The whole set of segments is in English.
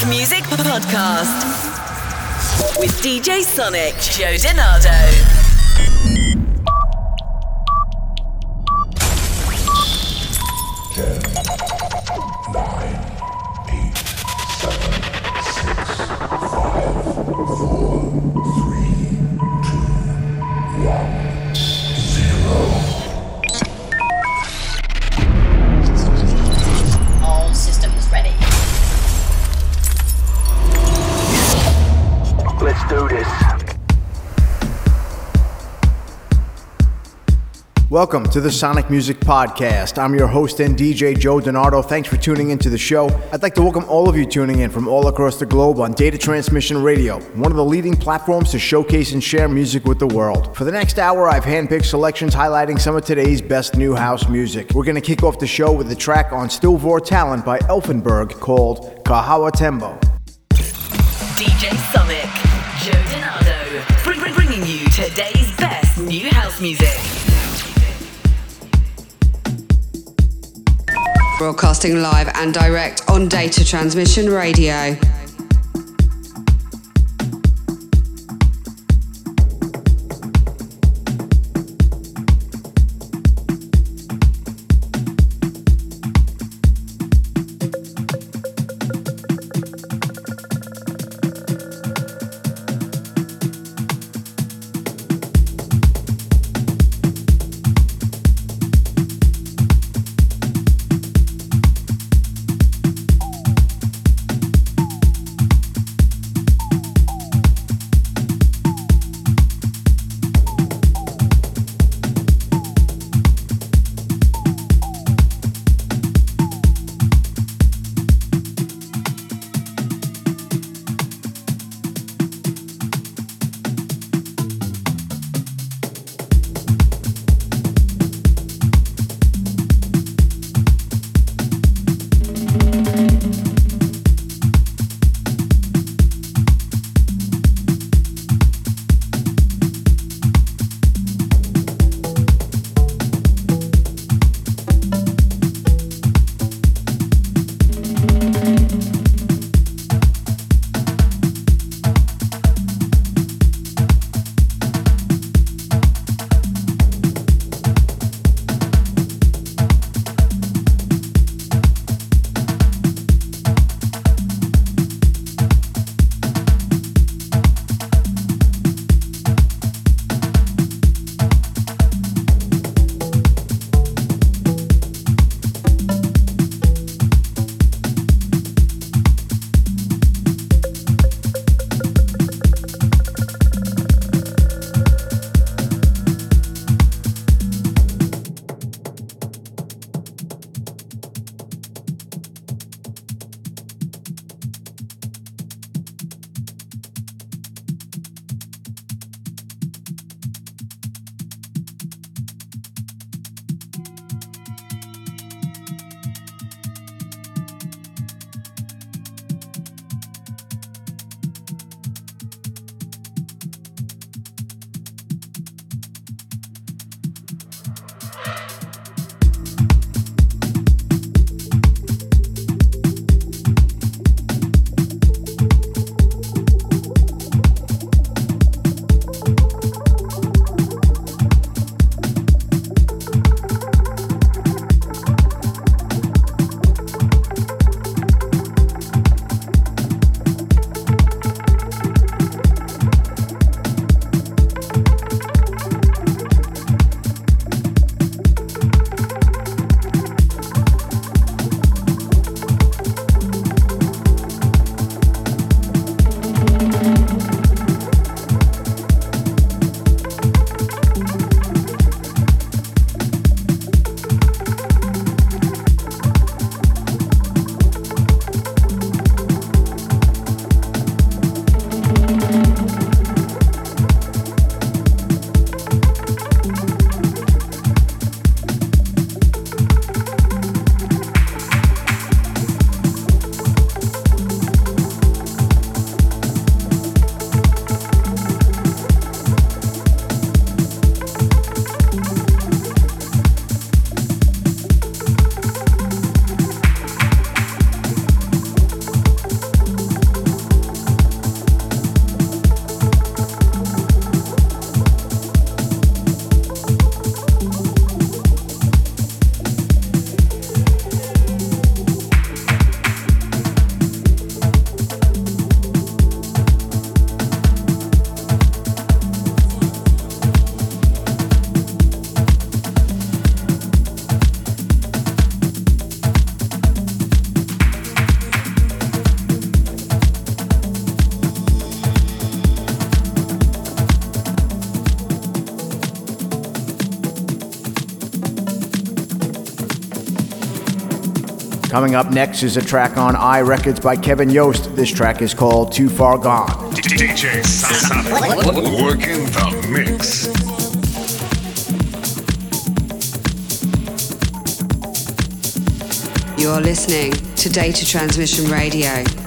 House Music Podcast with DJ Sonic, Joe DiNardo. Welcome to the Sonic Music Podcast. I'm your host and DJ Joe DiNardo. Thanks for tuning into the show. I'd like to welcome all of you tuning in from all across the globe on Data Transmission Radio, one of the leading platforms to showcase and share music with the world. For the next hour, I've handpicked selections highlighting some of today's best new house music. We're going to kick off the show with a track on Stil Vor Talent by Elfenberg called Kahawa Tembo. DJ Sonic, Joe DiNardo, bringing you today's best new house music. Broadcasting live and direct on Data Transmission Radio. Coming up next is a track on I Records by Kevin Yost. This track is called Too Far Gone. DJ Sonic. Working the mix. You're listening to Data Transmission Radio.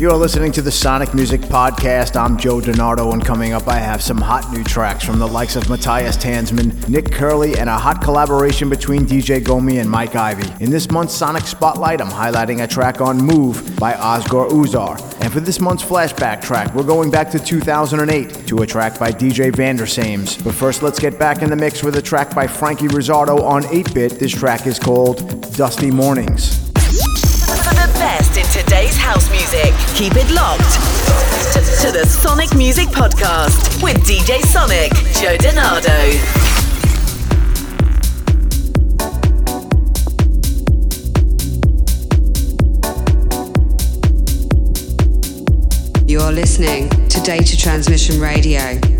You're listening to the Sonic Music Podcast. I'm Joe DiNardo, and coming up, I have some hot new tracks from the likes of Matthias Tanzmann, Nick Curly, and a hot collaboration between DJ Gomi and Mike Ivy. In this month's Sonic Spotlight, I'm highlighting a track on MUUV by Ozgur Uzar. And for this month's flashback track, we're going back to 2008 to a track by DJ Vandersames. But first, let's get back in the mix with a track by Franky Rizardo on 8 Bit. This track is called Dusty Mornings Keep it locked to, the Sonic Music Podcast with DJ Sonic, Joe DiNardo. You're listening to Data Transmission Radio.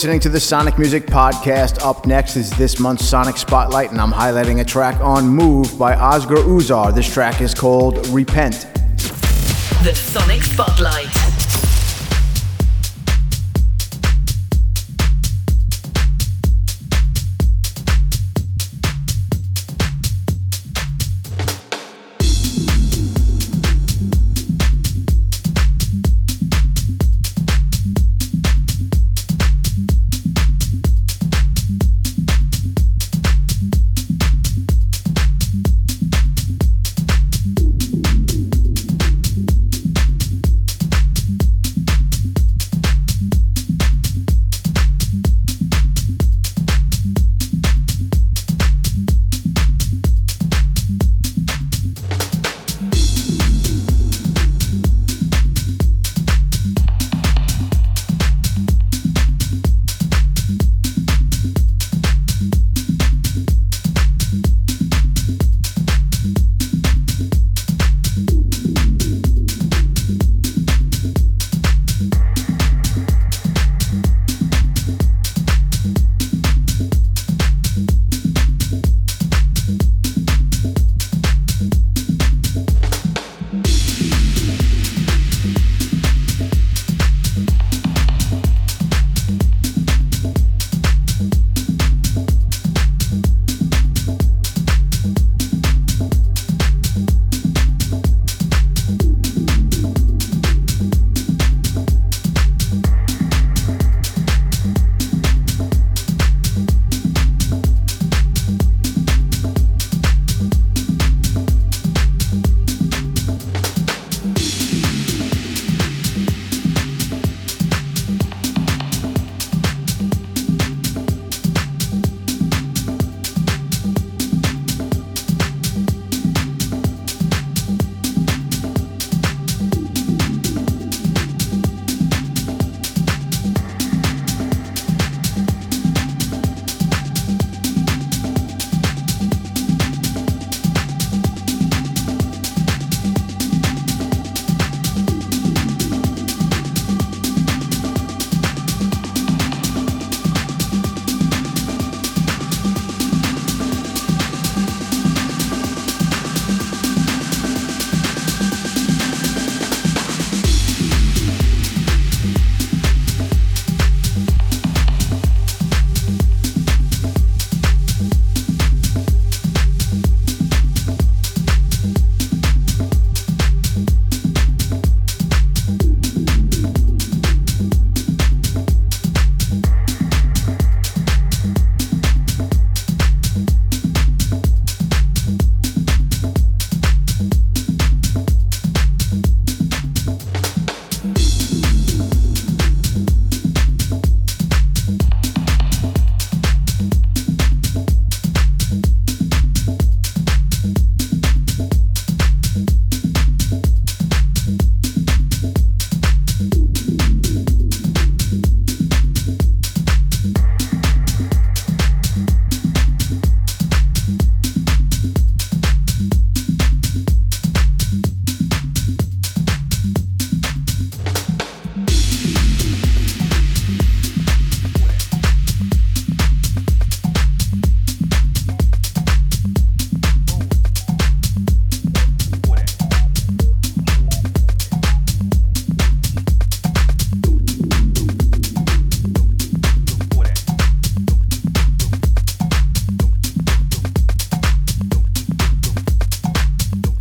Listening to the Sonic Music Podcast. Up next is this month's Sonic Spotlight, and I'm highlighting a track on MUUV by Ozgur Uzar. This track is called Repent.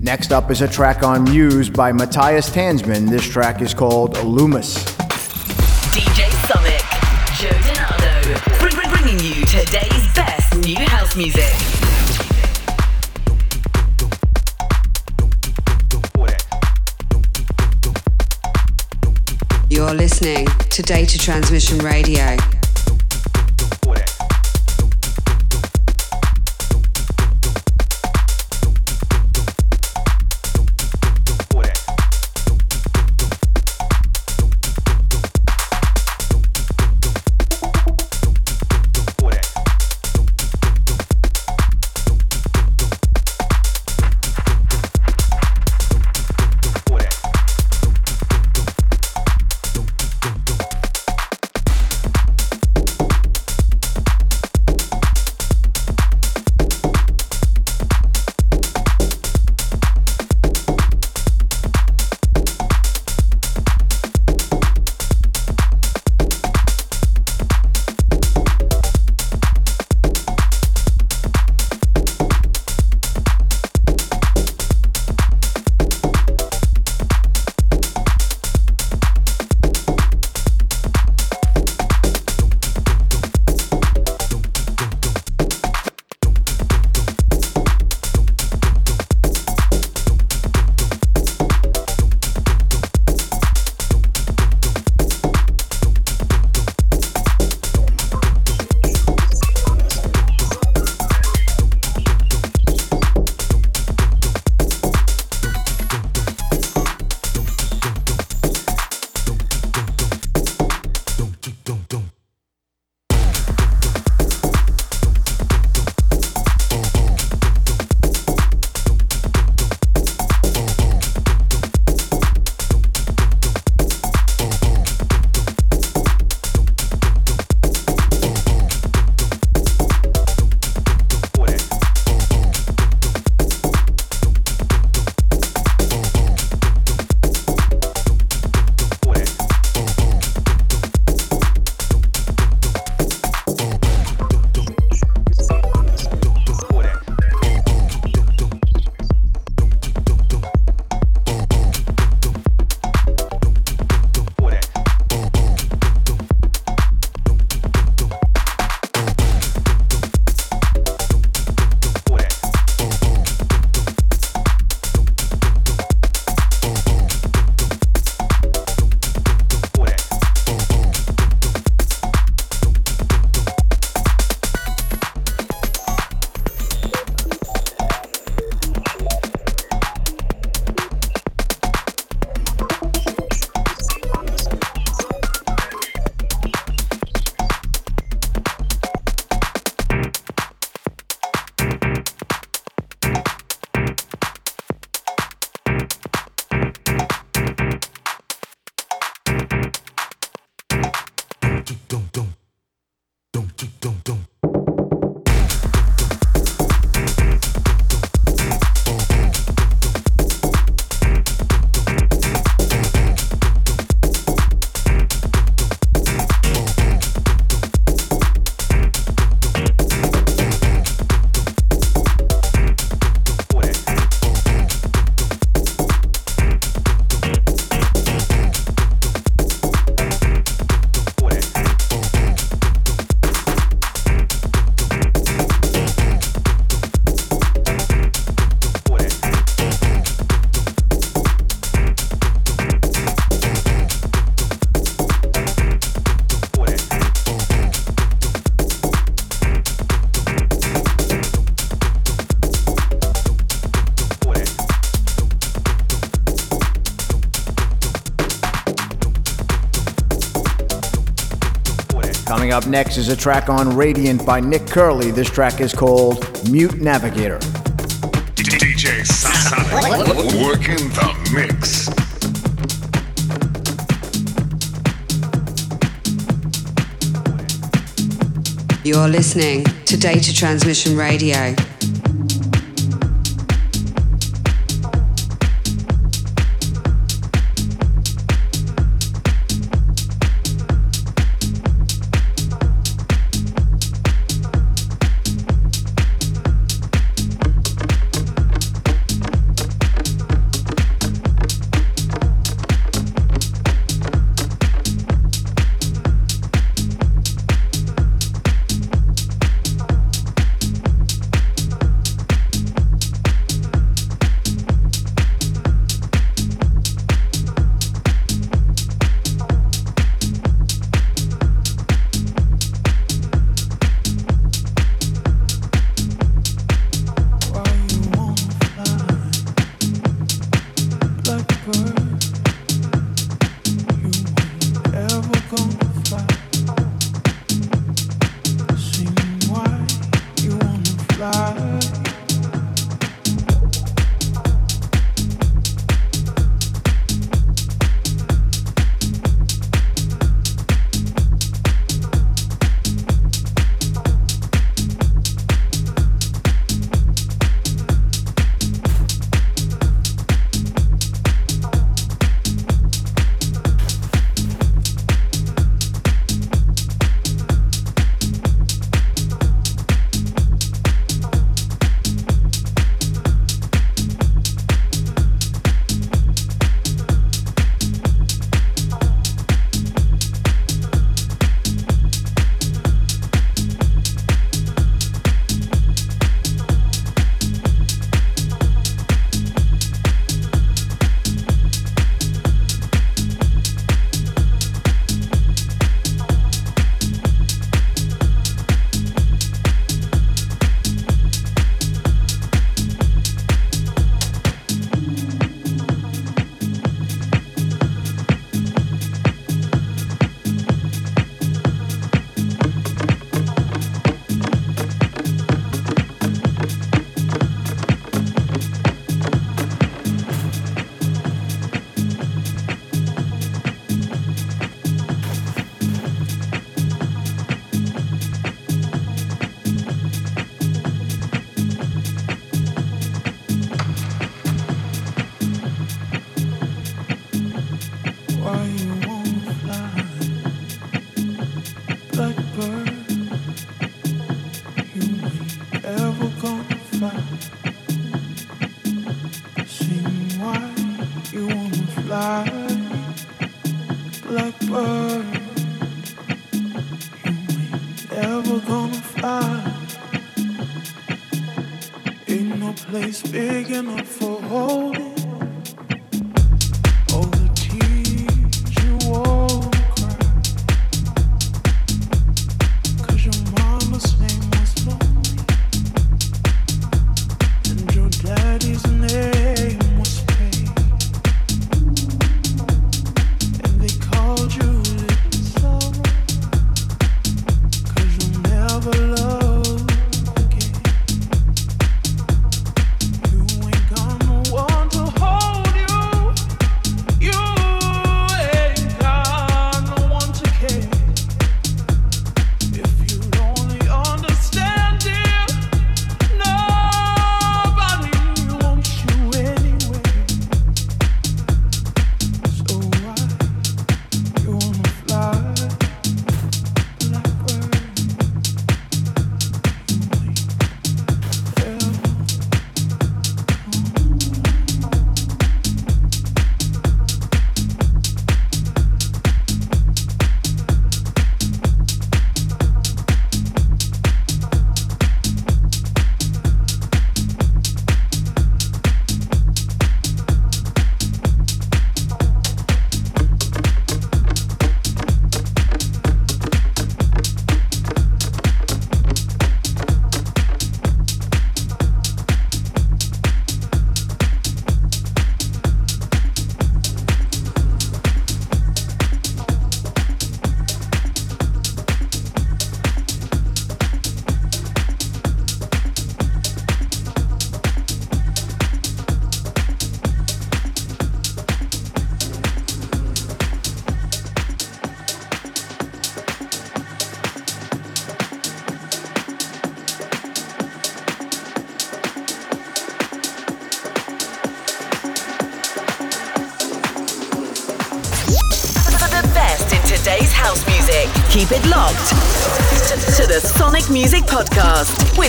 Next up is a track on Muse by Matthias Tanzmann. This track is called Lumas. DJ Sonic, Joe DiNardo, bringing you today's best new house music. You're listening to Data Transmission Radio. Up next is a track on Radiant by Nick Curly. This track is called Mute Navigator. DJ Sonic working the mix. You're listening to Data Transmission Radio. far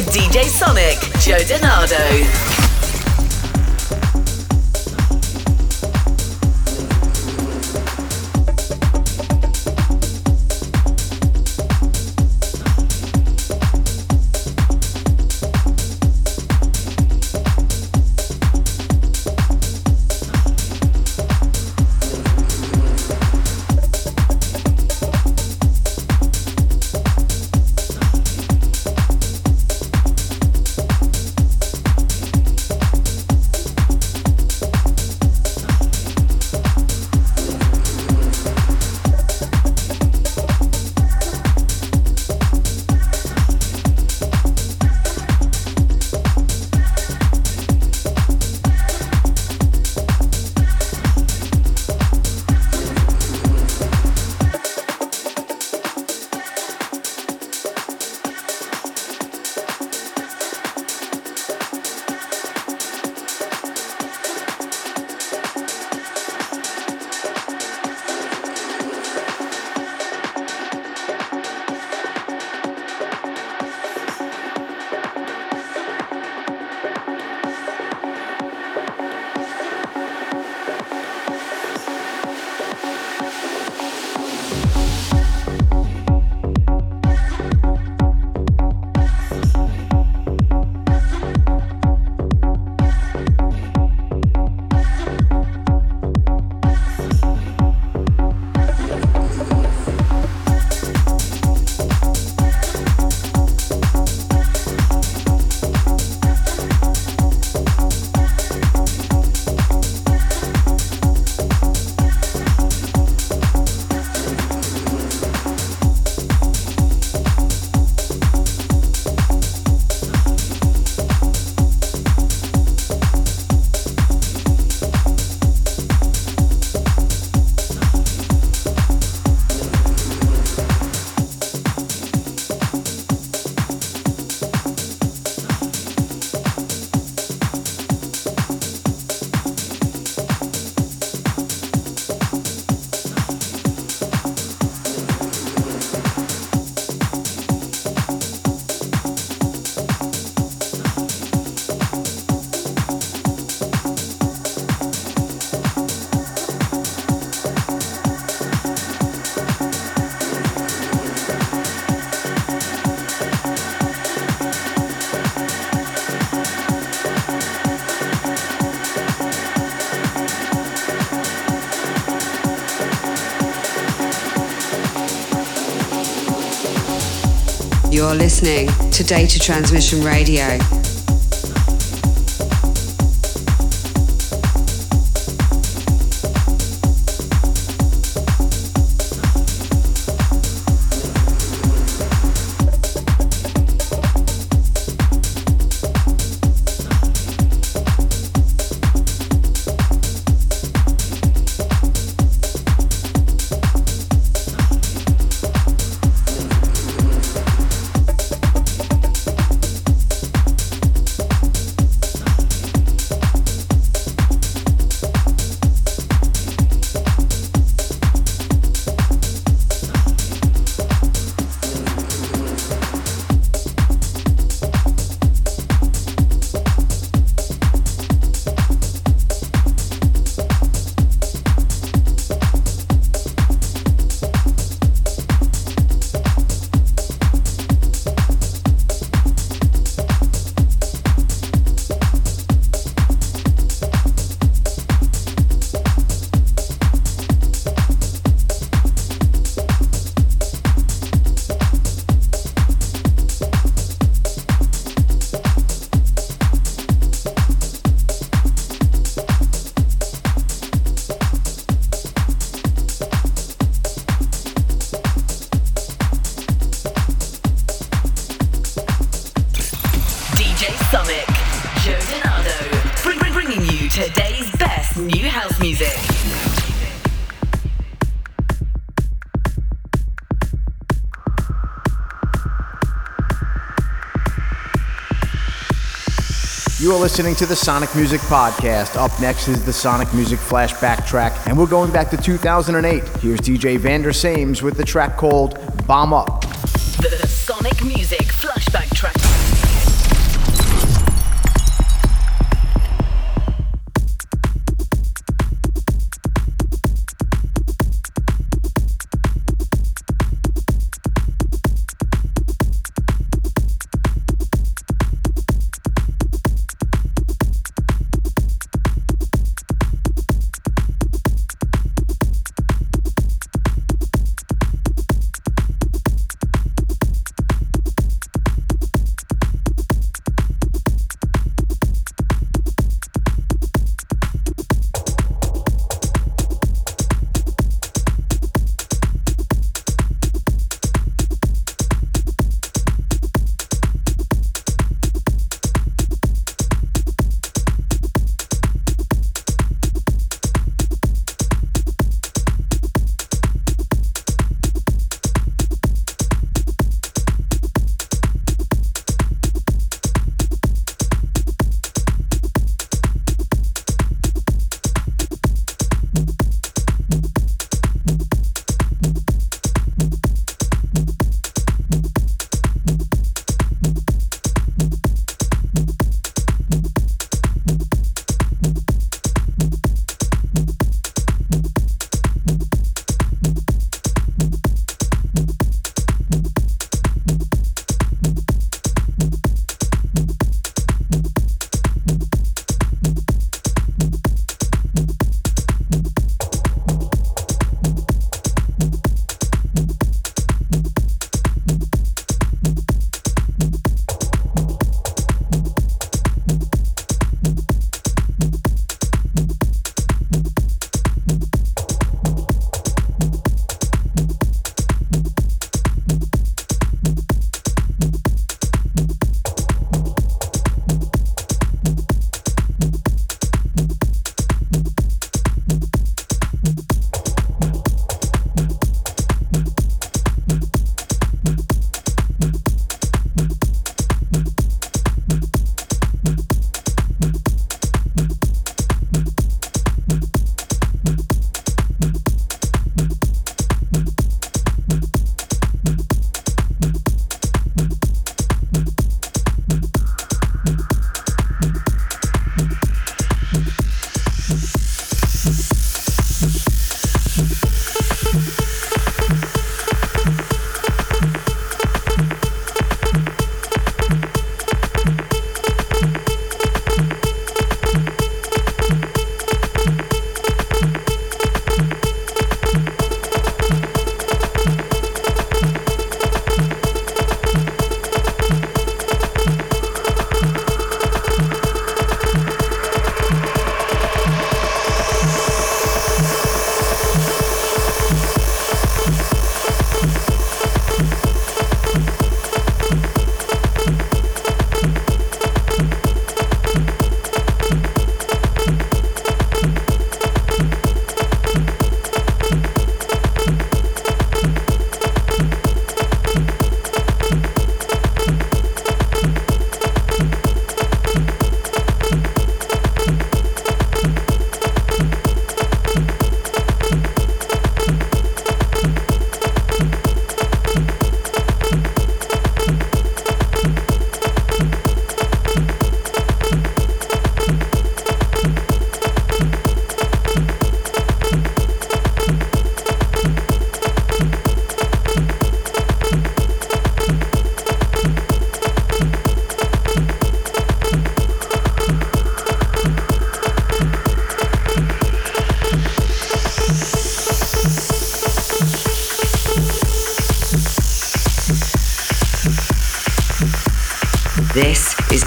with DJ Sonic, Joe DiNardo. You're listening to Data Transmission Radio. You are listening to the Sonic Music Podcast. Up next is the Sonic Music Flashback track, and we're going back to 2008. Here's DJ Vandersames with the track called Bomb Up.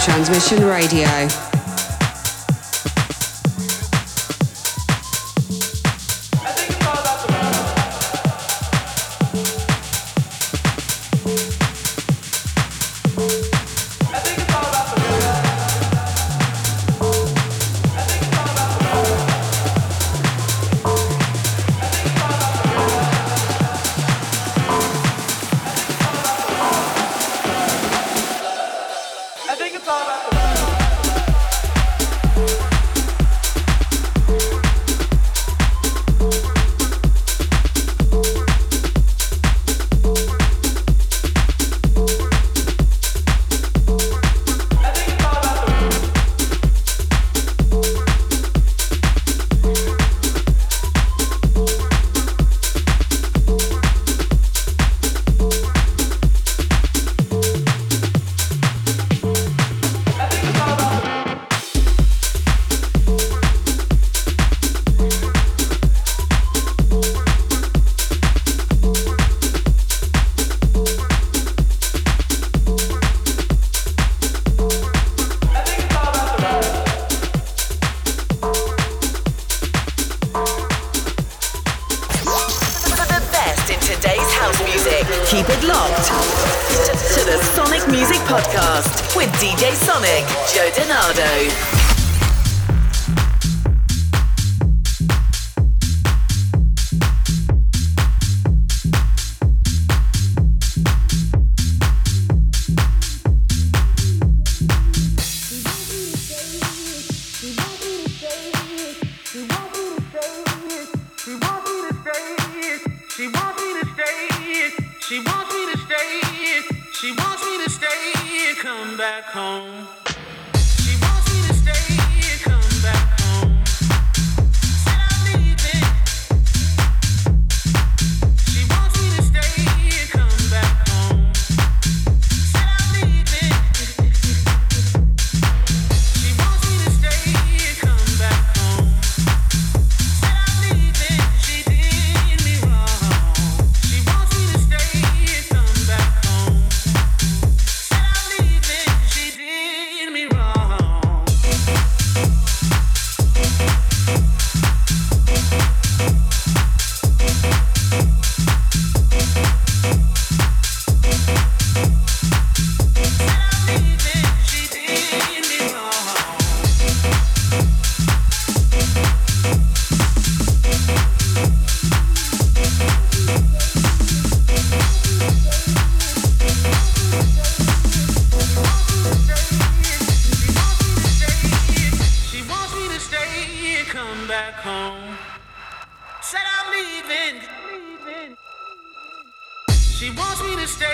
Transmission Radio. Locked. To the Sonic Music Podcast with DJ Sonic, Joe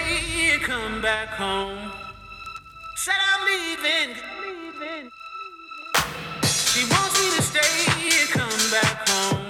DiNardo. Transmission Radio. up is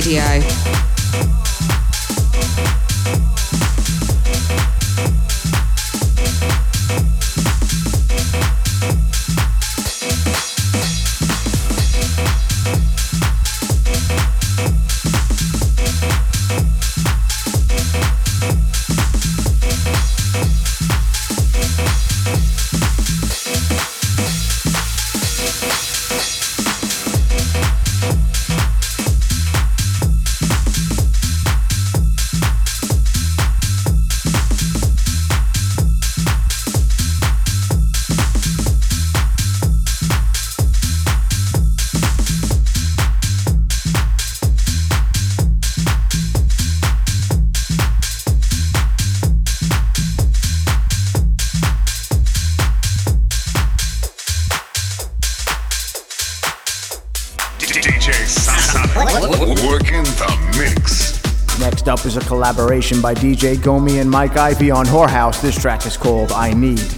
a collaboration by DJ Gomi and Mike Ivy on Whore House. This track is called I Need.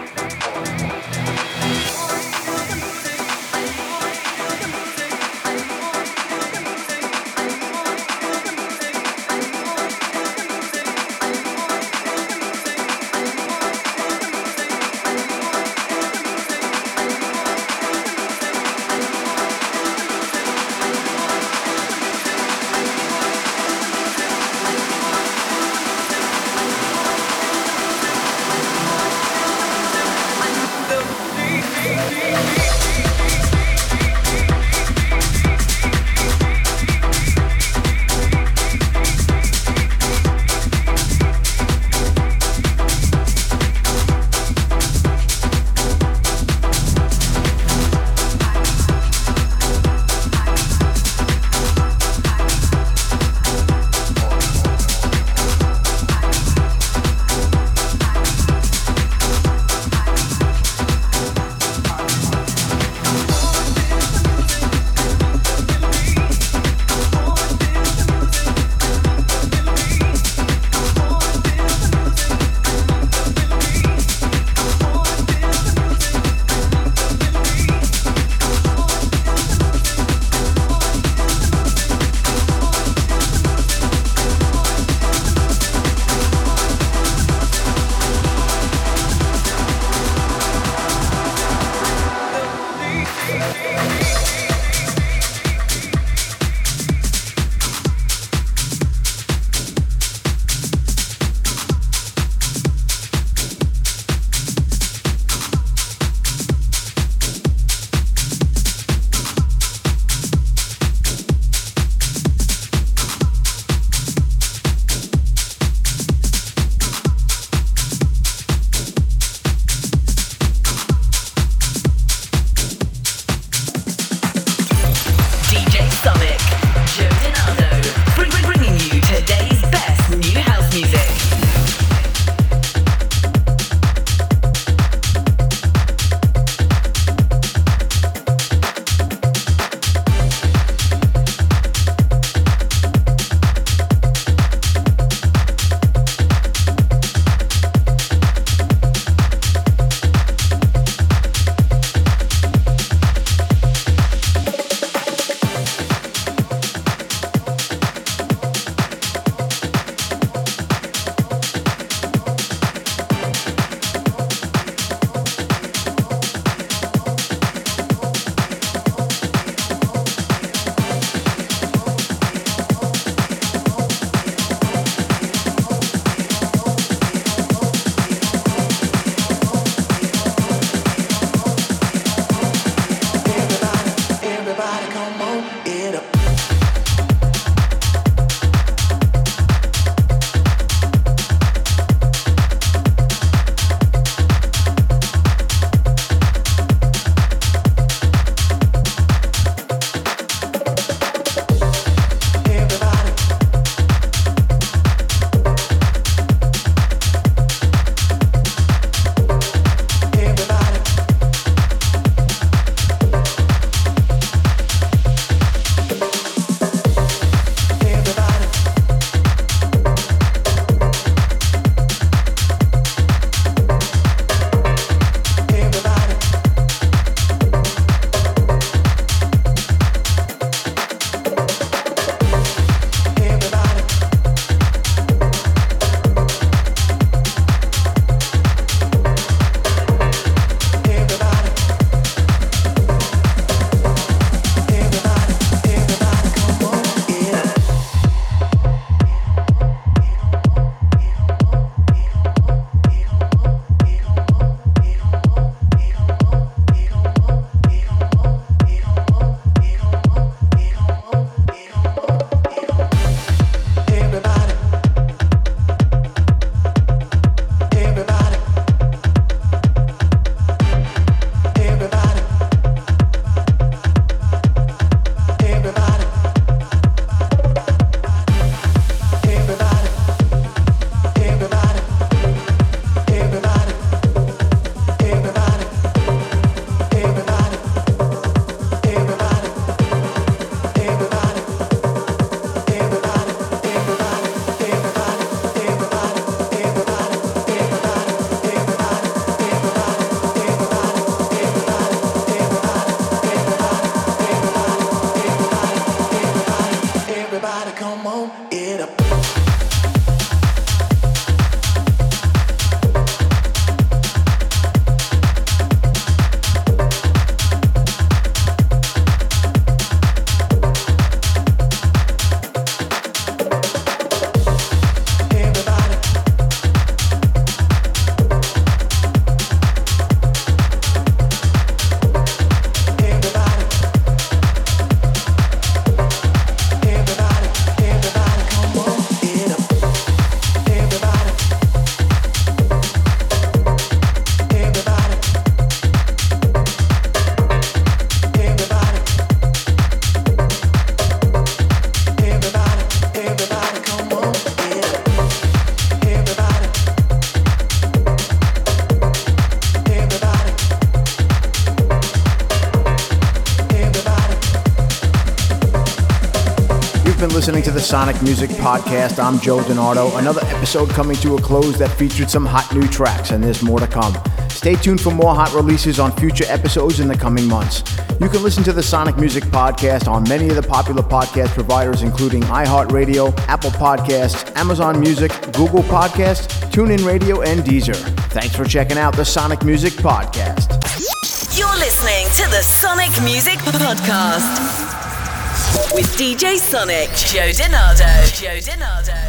The Sonic Music Podcast. I'm Joe DiNardo. Another episode coming to a close that featured some hot new tracks, and there's more to come. Stay tuned for more hot releases on future episodes in the coming months. You can listen to the Sonic Music Podcast on many of the popular podcast providers, including iHeartRadio, Apple Podcasts, Amazon Music, Google Podcasts, TuneIn Radio, and Deezer. Thanks for checking out the Sonic Music Podcast. You're listening to the Sonic Music Podcast with DJ Sonic, Joe DiNardo. Joe DiNardo.